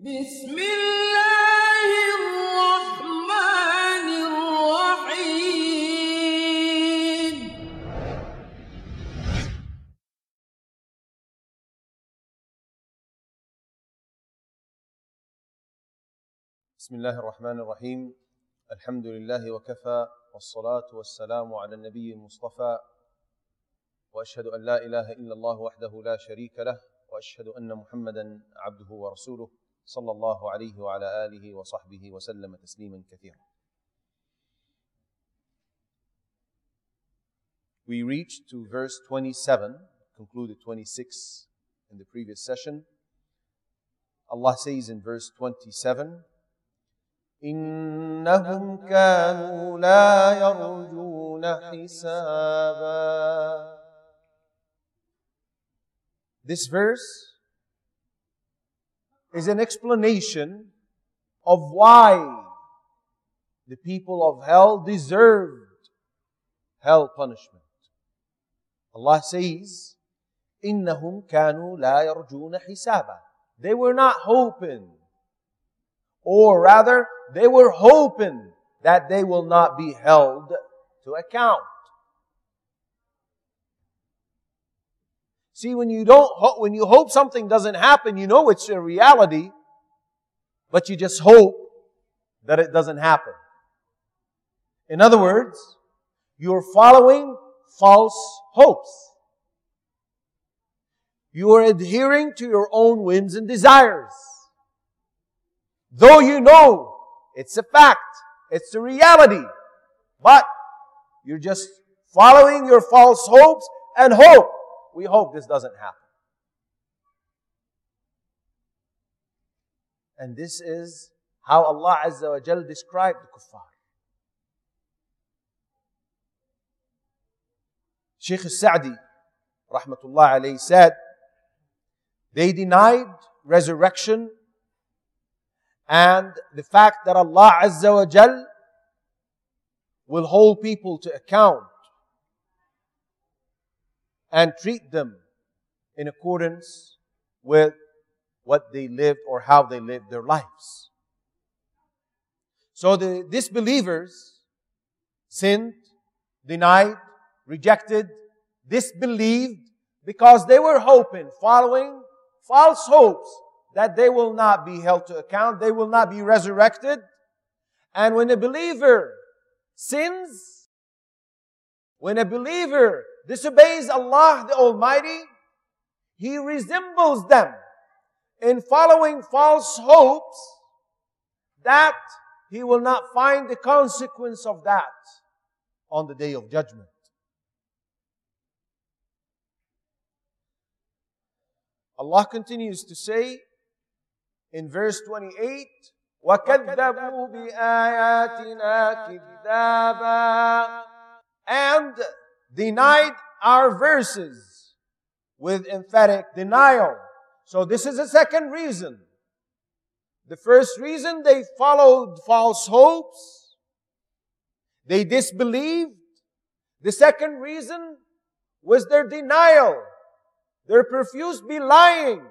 بسم الله الرحمن الرحيم. بسم الله الرحمن الرحيم. الحمد لله وكفى والصلاة والسلام على النبي المصطفى. وأشهد أن لا إله إلا الله وحده لا شريك له وأشهد أن محمدا عبده ورسوله. صلى الله عليه وعلى آله وصحبه وسلم تسليما كثيرا We reached to verse 27, concluded 26 in the previous session. Allah says in verse 27, إنهم كانوا لا يرجون حسابا This verse is an explanation of why the people of hell deserved hell punishment. Allah says, إنهم كانوا لا يرجون حسابا They were not hoping or rather, they were hoping that they will not be held to account. See, when you don't, when you hope something doesn't happen, you know it's a reality, but you just hope that it doesn't happen. In other words, you're following false hopes. You are adhering to your own whims and desires. Though you know it's a fact, it's a reality, but you're just following your false hopes and hope. We hope this doesn't happen. And this is how Allah Azza wa Jal described the kuffar. Sheikh Sa'di, rahmatullah alayhi, said, they denied resurrection and the fact that Allah Azza wa Jal will hold people to account and treat them in accordance with what they lived or how they lived their lives. So the disbelievers sinned, denied, rejected, disbelieved because they were hoping, following false hopes that they will not be held to account, they will not be resurrected. And when a believer sins, when a believer disobeys Allah the Almighty, he resembles them in following false hopes that he will not find the consequence of that on the day of judgment. Allah continues to say, in verse 28 وَكَذَّبُوا بِآيَاتِنَا كِذَّابًا and denied our verses with emphatic denial. So this is the second reason. The first reason they followed false hopes. They disbelieved. The second reason was their denial, their profuse belying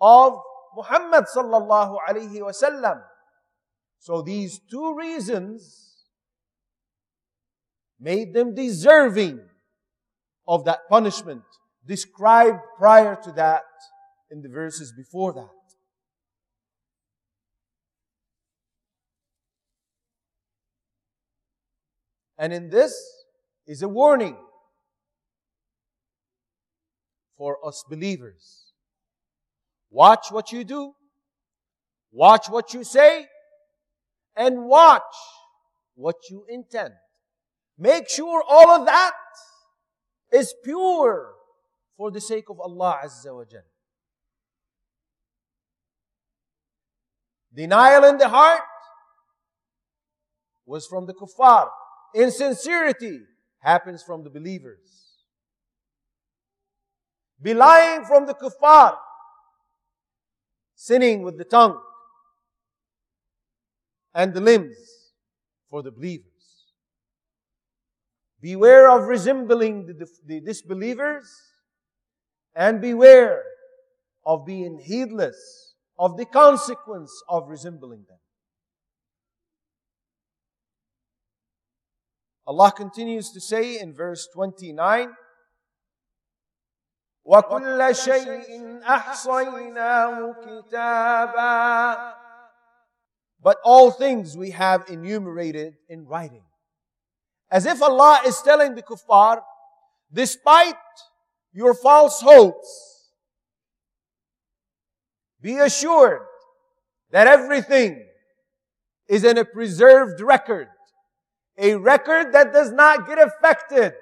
of Muhammad sallallahu alayhi wasallam. So these two reasons made them deserving of that punishment described prior to that in the verses before that. And in this is a warning for us believers. Watch what you do. Watch what you say. And watch what you intend. Make sure all of that is pure for the sake of Allah Azza wa Jal. Denial in the heart was from the kuffar. Insincerity happens from the believers. Belying from the kuffar. Sinning with the tongue and the limbs for the believers. Beware of resembling the, the disbelievers and beware of being heedless of the consequence of resembling them. Allah continues to say in verse 29, وكل شيء أحصيناه كتابا But all things we have enumerated in writing. As if Allah is telling the kuffar, despite your false hopes, be assured that everything is in a preserved record. A record that does not get affected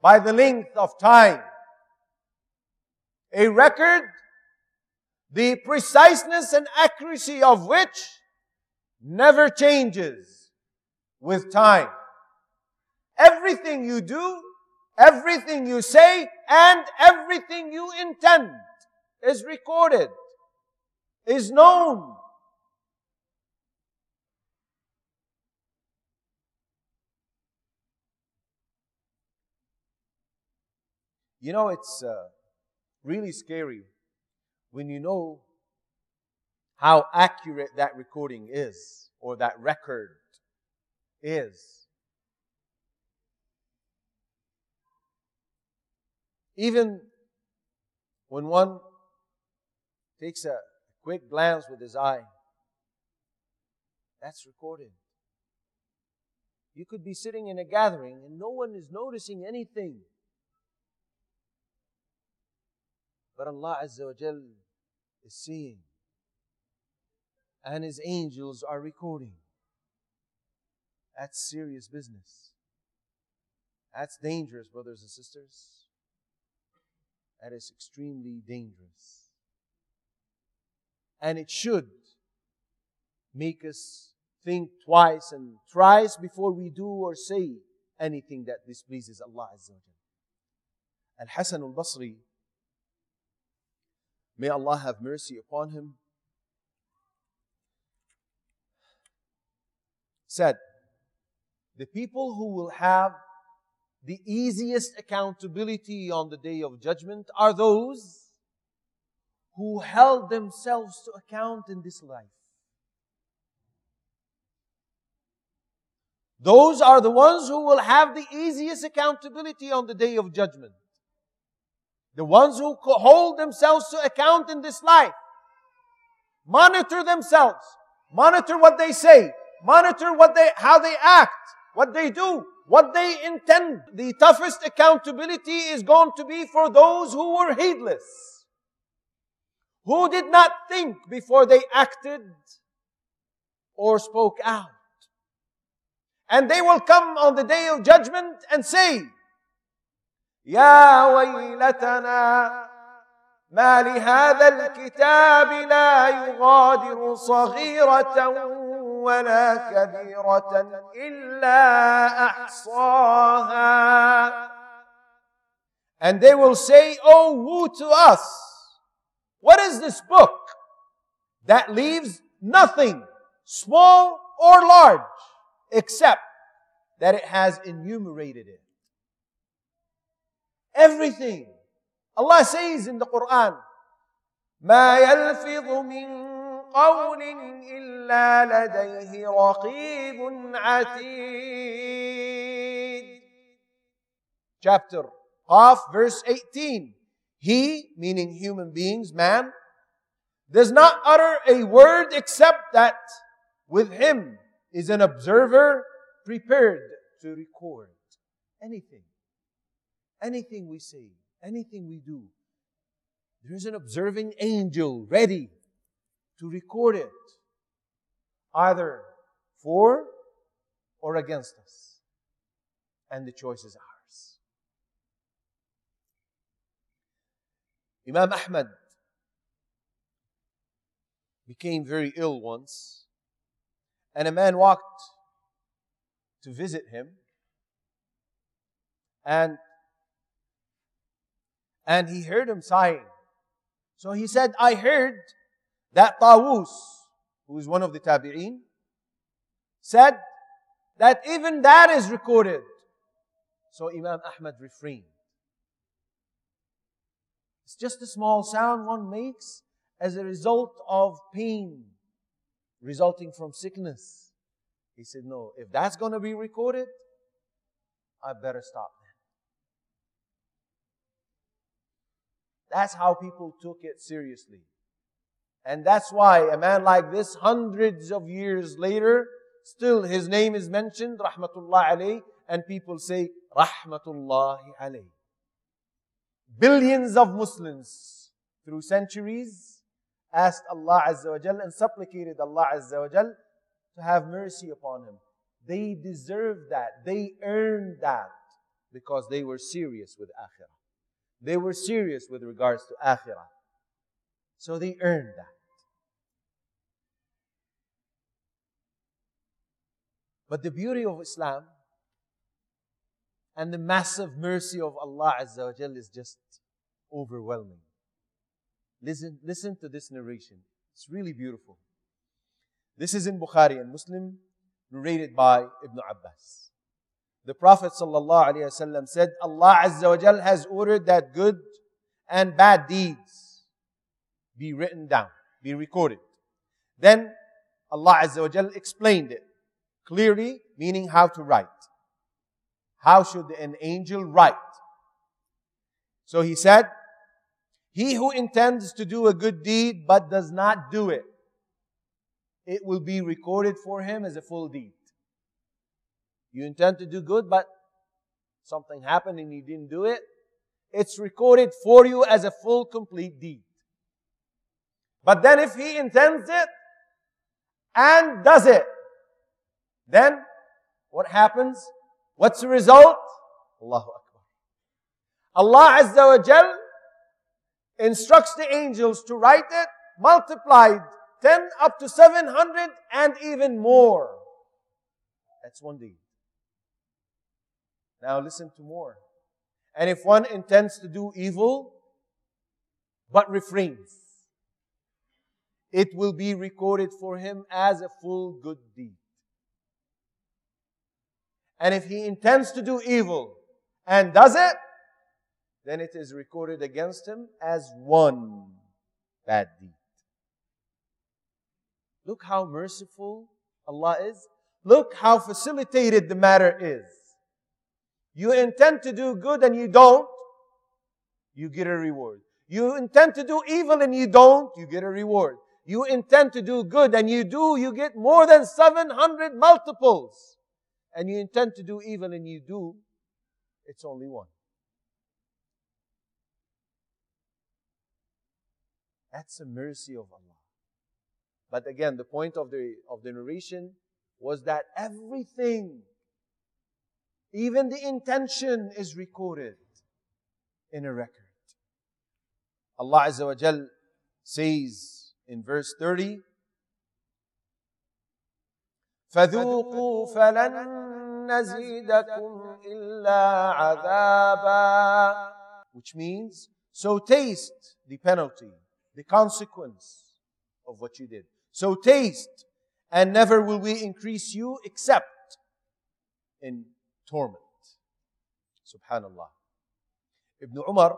by the length of time a record, the preciseness and accuracy of which never changes with time. Everything you do, everything you say, and everything you intend is recorded, is known. You know, it's uh, really scary when you know how accurate that recording is or that record is. Even when one takes a quick glance with his eye, that's recorded. You could be sitting in a gathering and no one is noticing anything. But Allah Azza wa Jal is seeing. And His angels are recording. That's serious business. That's dangerous, brothers and sisters. That is extremely dangerous. And it should make us think twice and thrice before we do or say anything that displeases Allah Azza wa. Al Hasan al Basri May Allah have mercy upon him. Said, the people who will have the easiest accountability on the day of judgment are those who held themselves to account in this life. Those are the ones who will have the easiest accountability on the day of judgment. The ones who hold themselves to account in this life. Monitor themselves. Monitor what they say. Monitor what they, how they act, what they do, what they intend. The toughest accountability is going to be for those who were heedless. Who did not think before they acted or spoke out. And they will come on the day of judgment and say, يا ويلتنا ما لهذا الكتاب لا يغادر صغيرة ولا كبيرة إلا أحصاها And they will say, Oh, woe to us! What is this book that leaves nothing, small or large, except that it has enumerated it? Everything. Allah says in the Quran, ما يلفظ من قول إلا لديه رقيب عتيد Chapter Qaf, verse 18. He, meaning human beings, man, does not utter a word except that with him is an observer prepared to record anything anything we say, anything we do, there's an observing angel ready to record it, either for or against us. And the choice is ours. Imam Ahmad became very ill once, and a man walked to visit him. And and he heard him sighing. So he said, I heard that Tawus, who is one of the Tabi'een, said that even that is recorded. So Imam Ahmad refrained. It's just a small sound one makes, as a result of pain resulting from sickness. He said, No, if that's going to be recorded, I better stop then. That's how people took it seriously. And that's why a man like this, hundreds of years later, still his name is mentioned, Rahmatullah alayh, and people say, Rahmatullah alayh. Billions of Muslims through centuries asked Allah Azza wa Jal and supplicated Allah Azza wa Jal to have mercy upon him. They deserved that. They earned that because they were serious with akhirah. They were serious with regards to akhirah. So they earned that. But the beauty of Islam and the massive mercy of Allah Azza wa is just overwhelming. Listen, listen to this narration. It's really beautiful. This is in Bukhari and Muslim, narrated by Ibn Abbas. The Prophet said, Allah Azza wa has ordered that good and bad deeds be written down, be recorded. Then Allah Azza wa explained it clearly, meaning how to write. How should an angel write? So he said, He who intends to do a good deed but does not do it, it will be recorded for him as a full deed. You intend to do good, but something happened and you didn't do it, it's recorded for you as a full, complete deed. But then if he intends it and does it, then what happens? What's the result? Allahu Akbar. Allah Azza wa Jal instructs the angels to write it multiplied 10 up to 700 and even more. That's one deed. Now listen to more. And if one intends to do evil, but refrains, it will be recorded for him as a full good deed. And if he intends to do evil and does it, then it is recorded against him as one bad deed. Look how merciful Allah is. Look how facilitated the matter is. You intend to do good and you don't, you get a reward. You intend to do evil and you don't, you get a reward. You intend to do good and you do, you get more than 700 multiples and you intend to do evil and you do, it's only one. That's the mercy of Allah. But again, the point of the, of the narration was that everything, even the intention, is recorded in a record. Allah Azza wa says in verse 30, فذوقوا فلن نزيدكم إلا عذابا which means so taste the penalty the consequence of what you did so taste and never will we increase you except in torment subhanallah ibn umar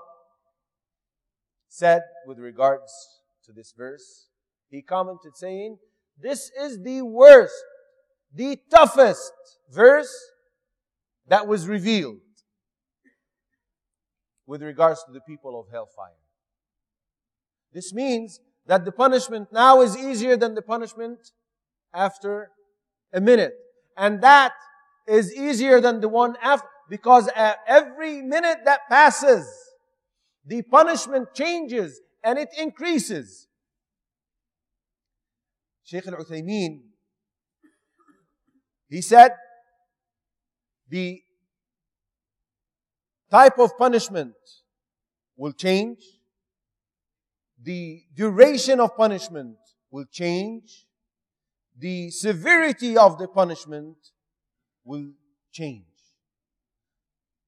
said with regards to this verse he commented saying this is the worst the toughest verse that was revealed with regards to the people of hellfire. This means that the punishment now is easier than the punishment after a minute. And that is easier than the one after, because every minute that passes, the punishment changes and it increases. Shaykh al-Uthaymeen he said, the type of punishment will change. The duration of punishment will change. The severity of the punishment will change.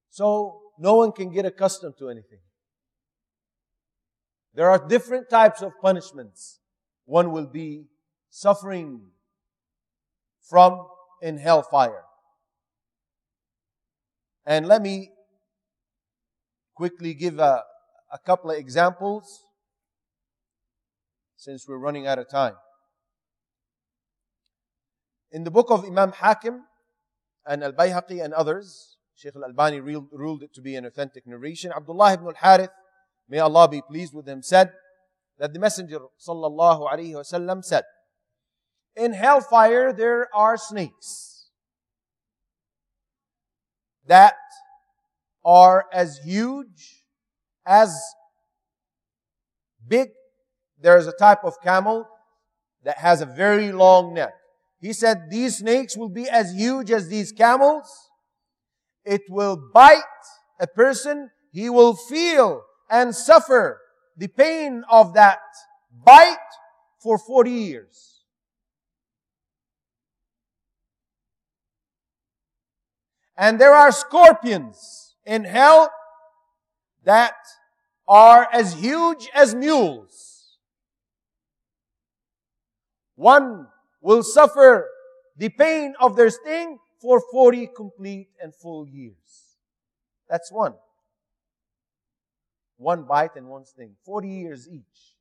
So, no one can get accustomed to anything. There are different types of punishments. One will be suffering from in hellfire. And let me quickly give a, a couple of examples. since we're running out of time. In the book of Imam Hakim and Al Bayhaqi and others, Sheikh Al Albani ruled it to be an authentic narration. Abdullah ibn al Harith, may Allah be pleased with him, said that the Messenger sallallahu said, "In hellfire there are snakes that are as huge as big. There's a type of camel that has a very long neck. He said these snakes will be as huge as these camels. It will bite a person. He will feel and suffer the pain of that bite for 40 years. And there are scorpions in hell that are as huge as mules. One will suffer the pain of their sting for 40 complete and full years. That's one. One bite and one sting. 40 years each.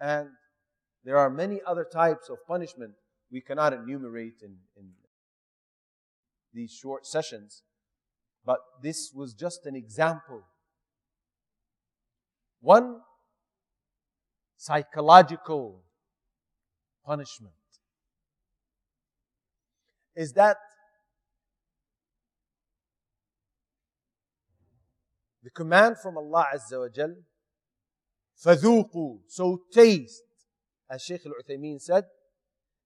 And there are many other types of punishment we cannot enumerate in, in these short sessions. But this was just an example. One psychological punishment is that the command from Allah Azza wa Jal, فذوقوا, so taste, as Shaykh al-Uthaymeen said,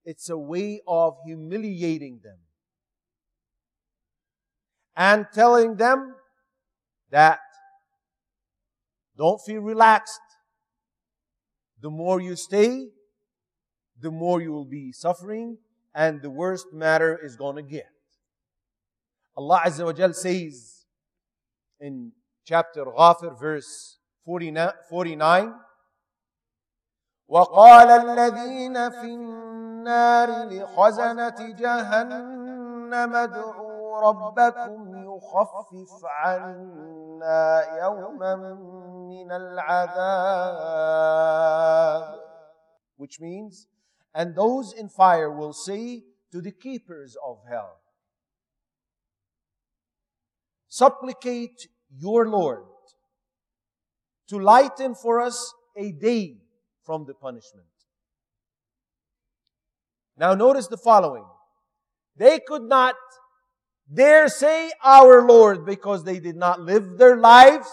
it's a way of humiliating them and telling them that don't feel relaxed. The more you stay, the more you will be suffering and the worse matter is going to get. Allah Azza wa Jal says in chapter Ghafir verse 49 وقال الذين في النار لخزنة جهنم ادعوا ربكم يخفف عنا يوما من العذاب which means and those in fire will say to the keepers of hell supplicate your Lord to lighten for us a day from the punishment. Now notice the following. They could not dare say our Lord because they did not live their lives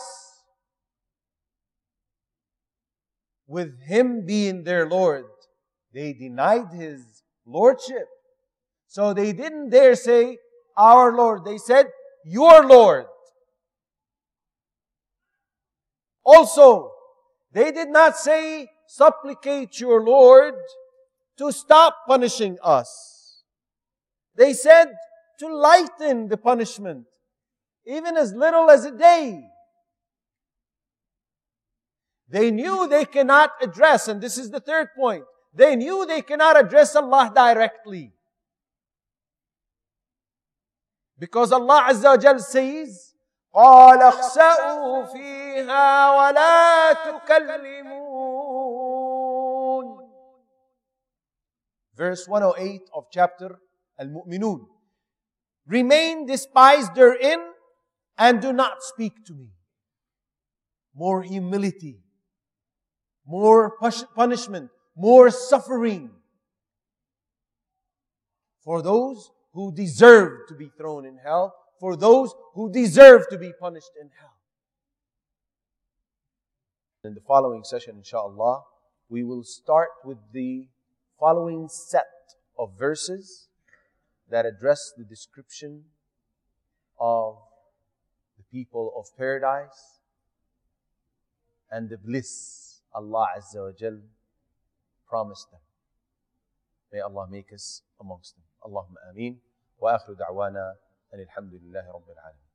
with Him being their Lord. They denied His Lordship. So they didn't dare say our Lord. They said your Lord. Also, they did not say, supplicate your Lord to stop punishing us. They said to lighten the punishment, even as little as a day. They knew they cannot address, and this is the third point, they knew they cannot address Allah directly. Because Allah Azza wa Jal says, قال اخسأوا فيها ولا تكلمون Verse 108 of chapter Al-Mu'minun. Remain despised therein and do not speak to me. More humility, more punishment, more suffering for those who deserve to be thrown in hell for those who deserve to be punished in hell. In the following session, inshallah, we will start with the following set of verses that address the description of the people of paradise and the bliss Allah Azza wa Jal promised them. May Allah make us amongst them. Allahumma ameen. وآخر دعوانا أن الحمد لله رب العالمين